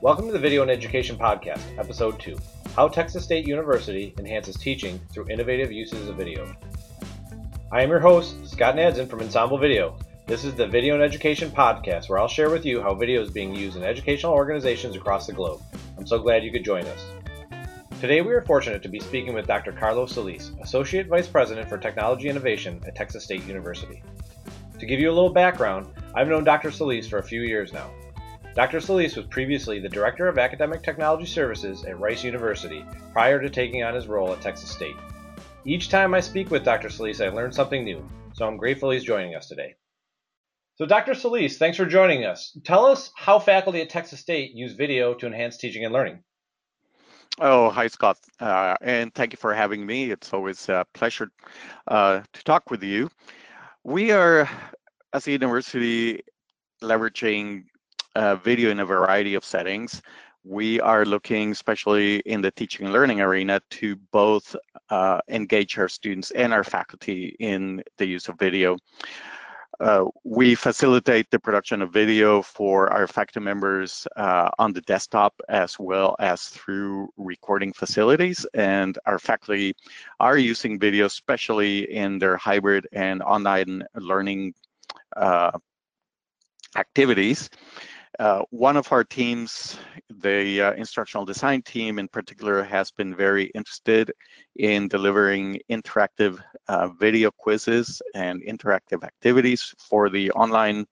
Welcome to the Video and Education Podcast, Episode 2 How Texas State University Enhances Teaching Through Innovative Uses of Video. I am your host, Scott Nadzen from Ensemble Video. This is the Video and Education Podcast, where I'll share with you how video is being used in educational organizations across the globe. I'm so glad you could join us. Today, we are fortunate to be speaking with Dr. Carlos Solis, Associate Vice President for Technology Innovation at Texas State University. To give you a little background, I've known Dr. Solis for a few years now. Dr. Solis was previously the Director of Academic Technology Services at Rice University prior to taking on his role at Texas State. Each time I speak with Dr. Solis, I learn something new, so I'm grateful he's joining us today. So, Dr. Solis, thanks for joining us. Tell us how faculty at Texas State use video to enhance teaching and learning. Oh, hi, Scott, uh, and thank you for having me. It's always a pleasure uh, to talk with you. We are, as a university, leveraging uh, video in a variety of settings. We are looking, especially in the teaching and learning arena, to both uh, engage our students and our faculty in the use of video. Uh, we facilitate the production of video for our faculty members uh, on the desktop as well as through recording facilities. And our faculty are using video, especially in their hybrid and online learning activities. Uh, one of our teams, the uh, instructional design team in particular, has been very interested in delivering interactive uh, video quizzes and interactive activities for the online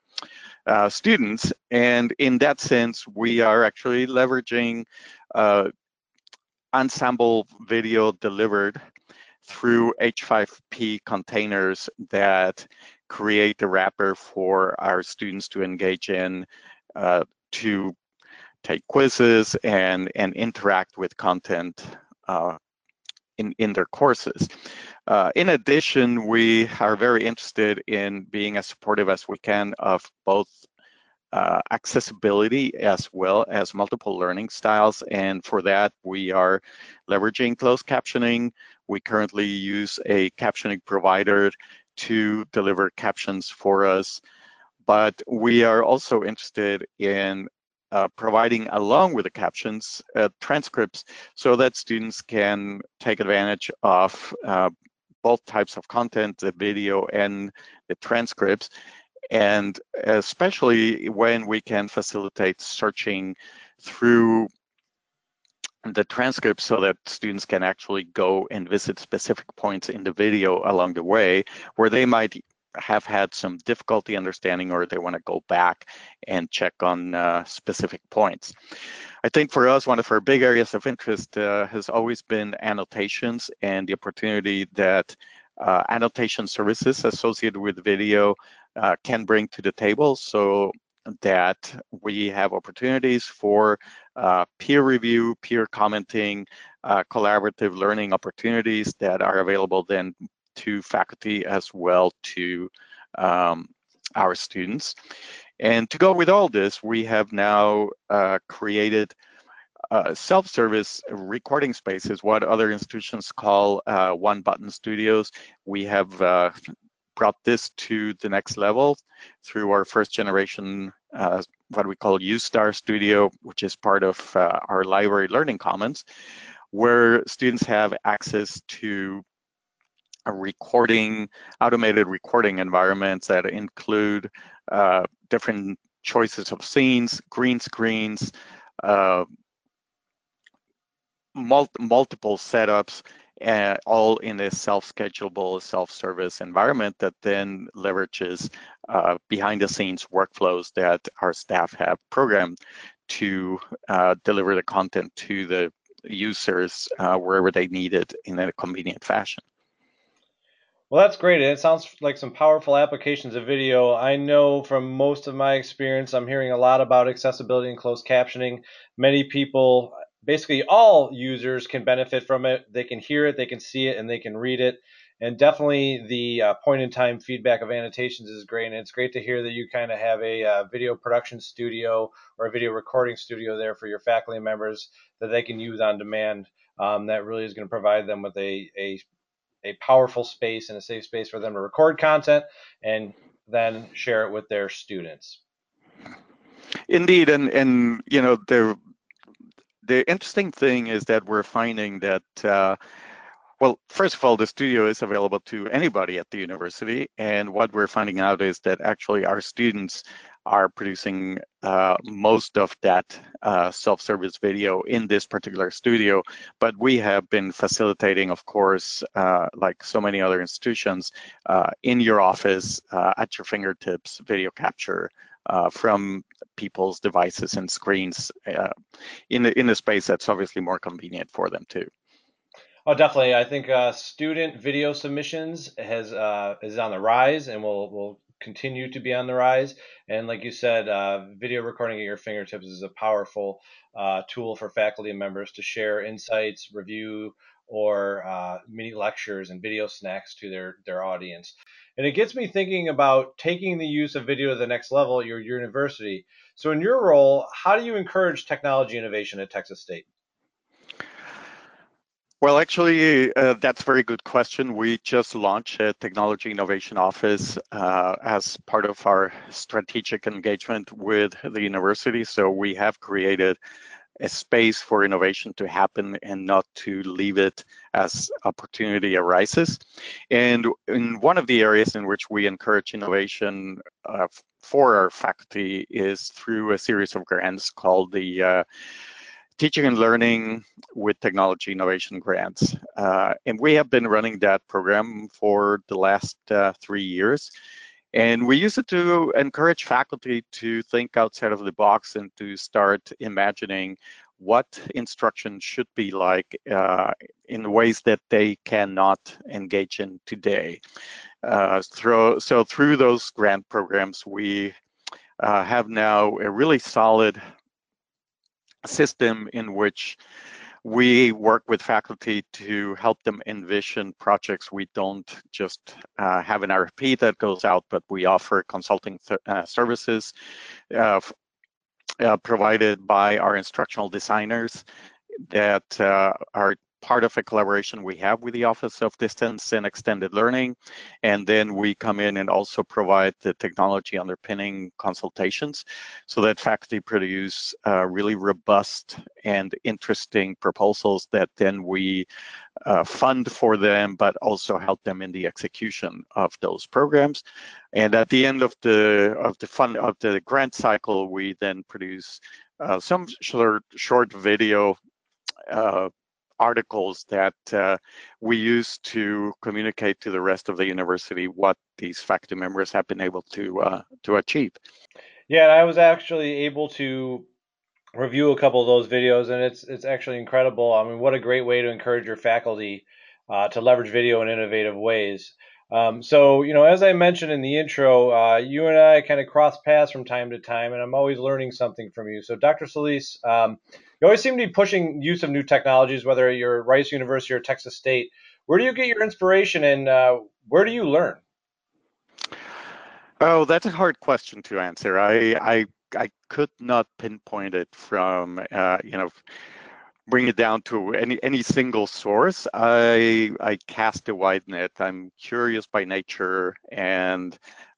uh, students. And in that sense, we are actually leveraging uh, ensemble video delivered through H5P containers that create a wrapper for our students to engage in uh, to take quizzes and, and interact with content uh, in, in their courses. Uh, in addition, we are very interested in being as supportive as we can of both uh, accessibility as well as multiple learning styles. And for that, we are leveraging closed captioning. We currently use a captioning provider to deliver captions for us but we are also interested in uh, providing along with the captions uh, transcripts so that students can take advantage of uh, both types of content, the video and the transcripts, and especially when we can facilitate searching through the transcripts so that students can actually go and visit specific points in the video along the way where they might have had some difficulty understanding or they want to go back and check on uh, specific points. I think for us, one of our big areas of interest uh, has always been annotations and the opportunity that uh, annotation services associated with video uh, can bring to the table so that we have opportunities for uh, peer review, peer commenting, uh, collaborative learning opportunities that are available then to faculty as well to um, our students. And to go with all this, we have now uh, created uh, self-service recording spaces, what other institutions call uh, one-button studios. We have uh, brought this to the next level through our first generation, uh, what we call U-Star Studio, which is part of uh, our library learning commons, where students have access to a recording, automated recording environments that include uh, different choices of scenes, green screens, uh, mul multiple setups, uh, all in a self-schedulable, self-service environment that then leverages uh, behind-the-scenes workflows that our staff have programmed to uh, deliver the content to the users uh, wherever they need it in a convenient fashion. Well, that's great. And It sounds like some powerful applications of video. I know from most of my experience, I'm hearing a lot about accessibility and closed captioning. Many people, basically all users, can benefit from it. They can hear it, they can see it, and they can read it. And definitely the uh, point in time feedback of annotations is great. And it's great to hear that you kind of have a uh, video production studio or a video recording studio there for your faculty members that they can use on demand. Um, that really is going to provide them with a, a a powerful space and a safe space for them to record content and then share it with their students. Indeed, and and you know the the interesting thing is that we're finding that. Uh, well, first of all, the studio is available to anybody at the university. And what we're finding out is that actually our students are producing uh, most of that uh, self-service video in this particular studio. But we have been facilitating, of course, uh, like so many other institutions, uh, in your office, uh, at your fingertips, video capture uh, from people's devices and screens in, in a space that's obviously more convenient for them too. Oh, definitely. I think uh, student video submissions has uh, is on the rise and will will continue to be on the rise. And like you said, uh, video recording at your fingertips is a powerful uh, tool for faculty members to share insights, review, or uh, mini lectures and video snacks to their their audience. And it gets me thinking about taking the use of video to the next level at your university. So, in your role, how do you encourage technology innovation at Texas State? Well, actually, uh, that's a very good question. We just launched a technology innovation office uh, as part of our strategic engagement with the university. So we have created a space for innovation to happen and not to leave it as opportunity arises. And in one of the areas in which we encourage innovation uh, for our faculty is through a series of grants called the uh, teaching and learning with technology innovation grants. Uh, and we have been running that program for the last uh, three years. And we use it to encourage faculty to think outside of the box and to start imagining what instruction should be like uh, in ways that they cannot engage in today. Uh, through, so through those grant programs, we uh, have now a really solid system in which we work with faculty to help them envision projects. We don't just uh, have an RFP that goes out, but we offer consulting uh, services uh, uh, provided by our instructional designers that uh, are part of a collaboration we have with the Office of Distance and Extended Learning. And then we come in and also provide the technology underpinning consultations so that faculty produce uh, really robust and interesting proposals that then we uh, fund for them, but also help them in the execution of those programs. And at the end of the of the fund of the grant cycle, we then produce uh, some short, short video uh, articles that uh, we use to communicate to the rest of the university what these faculty members have been able to uh, to achieve. Yeah, I was actually able to review a couple of those videos, and it's it's actually incredible. I mean, what a great way to encourage your faculty uh, to leverage video in innovative ways. Um, so, you know, as I mentioned in the intro, uh, you and I kind of cross paths from time to time, and I'm always learning something from you. So, Dr. Solis, um, you always seem to be pushing use of new technologies, whether you're Rice University or Texas State. Where do you get your inspiration, and uh, where do you learn? Oh, that's a hard question to answer. I I, I could not pinpoint it from uh, you know bring it down to any any single source. I I cast a wide net. I'm curious by nature, and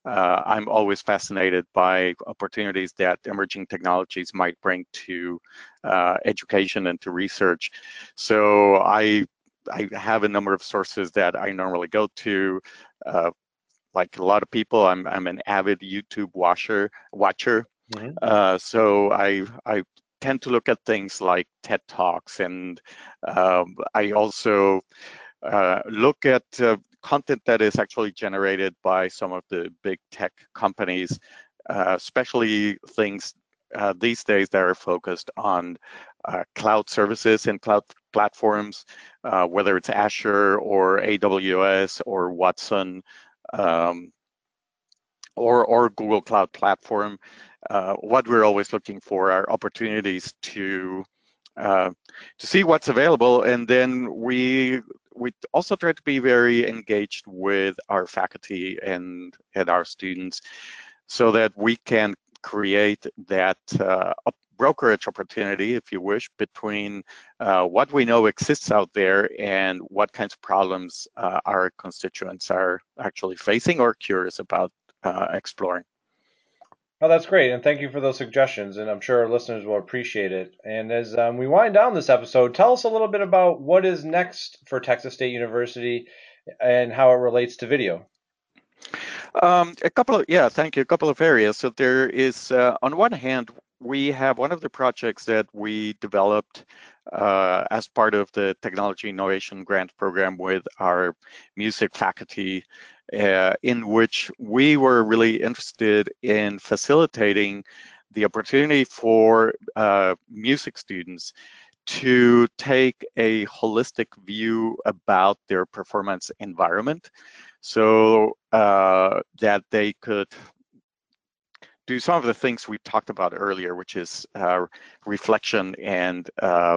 uh, I'm always fascinated by opportunities that emerging technologies might bring to uh, education and to research. So I I have a number of sources that I normally go to. Uh, like a lot of people, I'm I'm an avid YouTube watcher watcher. Mm-hmm. Uh, so I I tend to look at things like TED Talks, and um, I also uh, look at uh, content that is actually generated by some of the big tech companies, uh, especially things uh, these days that are focused on cloud services and cloud platforms, whether it's Azure or AWS or Watson. Um, or, or Google Cloud Platform uh, what we're always looking for are opportunities to uh, to see what's available, and then we we also try to be very engaged with our faculty and and our students, so that we can create that uh, brokerage opportunity, if you wish, between uh, what we know exists out there and what kinds of problems uh, our constituents are actually facing or curious about uh, exploring. Oh, that's great, and thank you for those suggestions, and I'm sure our listeners will appreciate it. And as um, we wind down this episode, tell us a little bit about what is next for Texas State University and how it relates to video. Um, a couple of yeah, thank you. A couple of areas. So there is, uh, on one hand, we have one of the projects that we developed uh, as part of the Technology Innovation Grant Program with our music faculty uh, in which we were really interested in facilitating the opportunity for uh, music students to take a holistic view about their performance environment. So uh, that they could do some of the things we talked about earlier, which is uh, reflection and uh,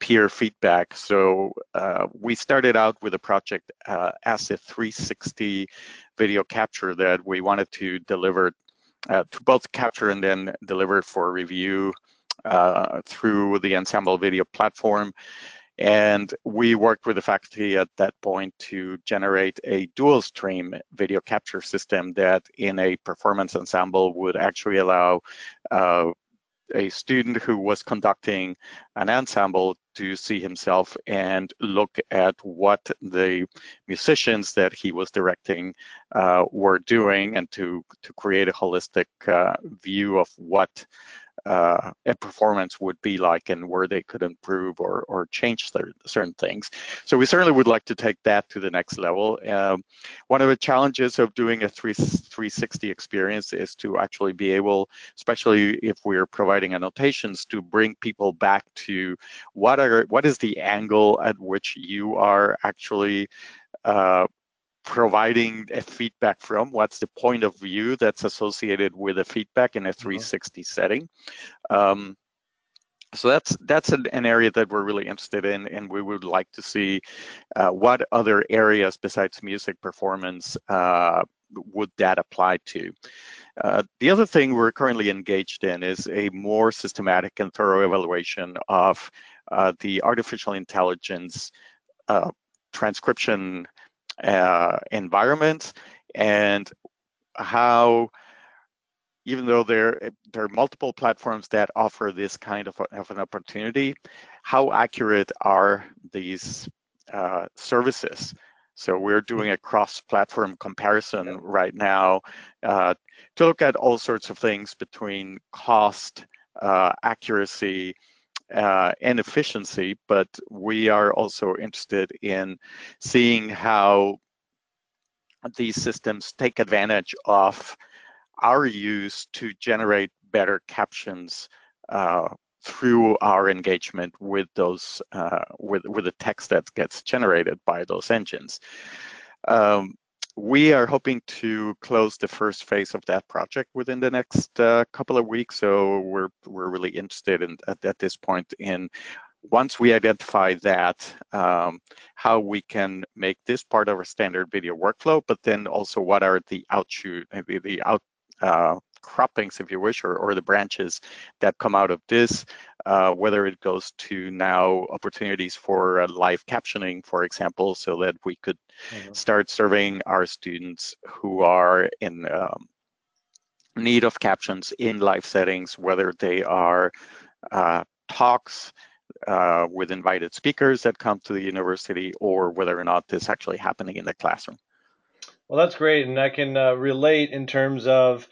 peer feedback. So uh, we started out with a project uh, as a 360 video capture that we wanted to deliver uh, to both capture and then deliver for review uh, through the Ensemble video platform. And we worked with the faculty at that point to generate a dual stream video capture system that in a performance ensemble would actually allow uh, a student who was conducting an ensemble to see himself and look at what the musicians that he was directing uh, were doing and to to create a holistic uh, view of what uh, a performance would be like and where they could improve or, or change certain things. So we certainly would like to take that to the next level. Um, one of the challenges of doing a 3, 360 experience is to actually be able, especially if we're providing annotations, to bring people back to what are what is the angle at which you are actually uh, providing a feedback from what's the point of view that's associated with a feedback in a 360 mm-hmm. setting um, so that's that's an, an, area that we're really interested in and we would like to see uh, what other areas besides music performance uh, would that apply to uh, the other thing we're currently engaged in is a more systematic and thorough evaluation of uh, the artificial intelligence uh, transcription uh, environment and how even though there there are multiple platforms that offer this kind of, of an opportunity, how accurate are these uh, services? So we're doing a cross-platform comparison right now uh, to look at all sorts of things between cost, uh, accuracy, uh, and efficiency, but we are also interested in seeing how these systems take advantage of our use to generate better captions uh, through our engagement with those uh, with with the text that gets generated by those engines. Um, we are hoping to close the first phase of that project within the next uh, couple of weeks. So we're we're really interested in at, at this point in once we identify that, um, how we can make this part of our standard video workflow, but then also what are the outshoot, maybe the out uh, croppings, if you wish, or, or the branches that come out of this, uh, whether it goes to now opportunities for uh, live captioning, for example, so that we could mm-hmm. start serving our students who are in um, need of captions in live settings, whether they are uh, talks, uh, with invited speakers that come to the university or whether or not this actually happening in the classroom. Well, that's great, and I can uh, relate in terms of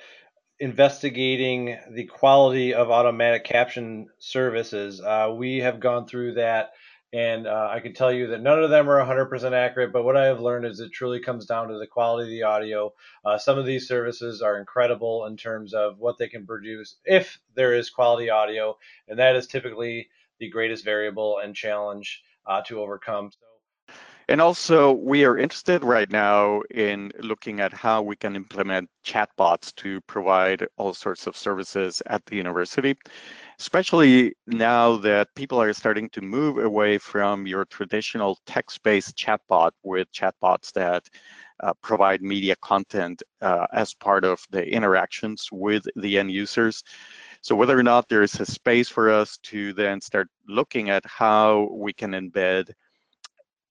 investigating the quality of automatic caption services. Uh, we have gone through that, and uh, I can tell you that none of them are 100% accurate. But what I have learned is it truly comes down to the quality of the audio. Uh, some of these services are incredible in terms of what they can produce if there is quality audio, and that is typically the greatest variable and challenge uh, to overcome. So and also, we are interested right now in looking at how we can implement chatbots to provide all sorts of services at the university, especially now that people are starting to move away from your traditional text-based chatbot with chatbots that uh, provide media content uh, as part of the interactions with the end users. So whether or not there is a space for us to then start looking at how we can embed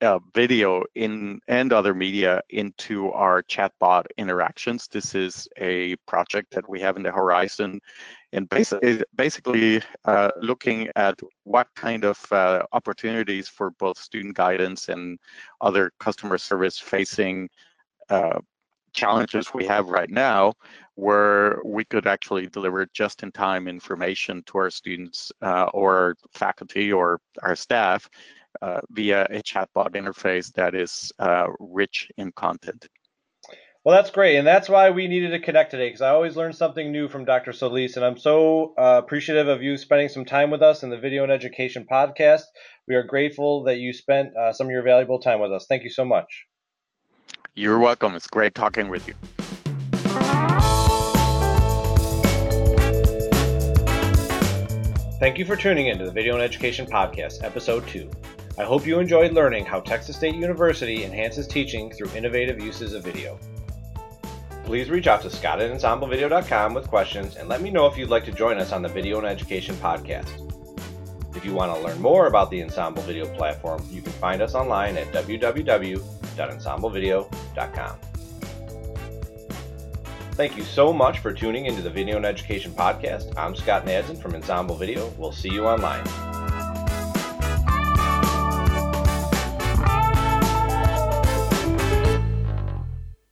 uh, video in and other media into our chatbot interactions. This is a project that we have in the horizon, and basically, basically uh, looking at what kind of uh, opportunities for both student guidance and other customer service facing uh, challenges we have right now where we could actually deliver just-in-time information to our students uh, or faculty or our staff uh, via a chatbot interface that is uh, rich in content. Well, that's great, and that's why we needed to connect today because I always learn something new from Dr. Solis, and I'm so uh, appreciative of you spending some time with us in the Video and Education podcast. We are grateful that you spent uh, some of your valuable time with us. Thank you so much. You're welcome. It's great talking with you. Thank you for tuning in to the Video and Education Podcast, Episode 2. I hope you enjoyed learning how Texas State University enhances teaching through innovative uses of video. Please reach out to Scott at EnsembleVideo.com with questions and let me know if you'd like to join us on the Video and Education Podcast. If you want to learn more about the Ensemble Video platform, you can find us online at www.ensemblevideo.com. Thank you so much for tuning into the Video and Education Podcast. I'm Scott Nadson from Ensemble Video. We'll see you online.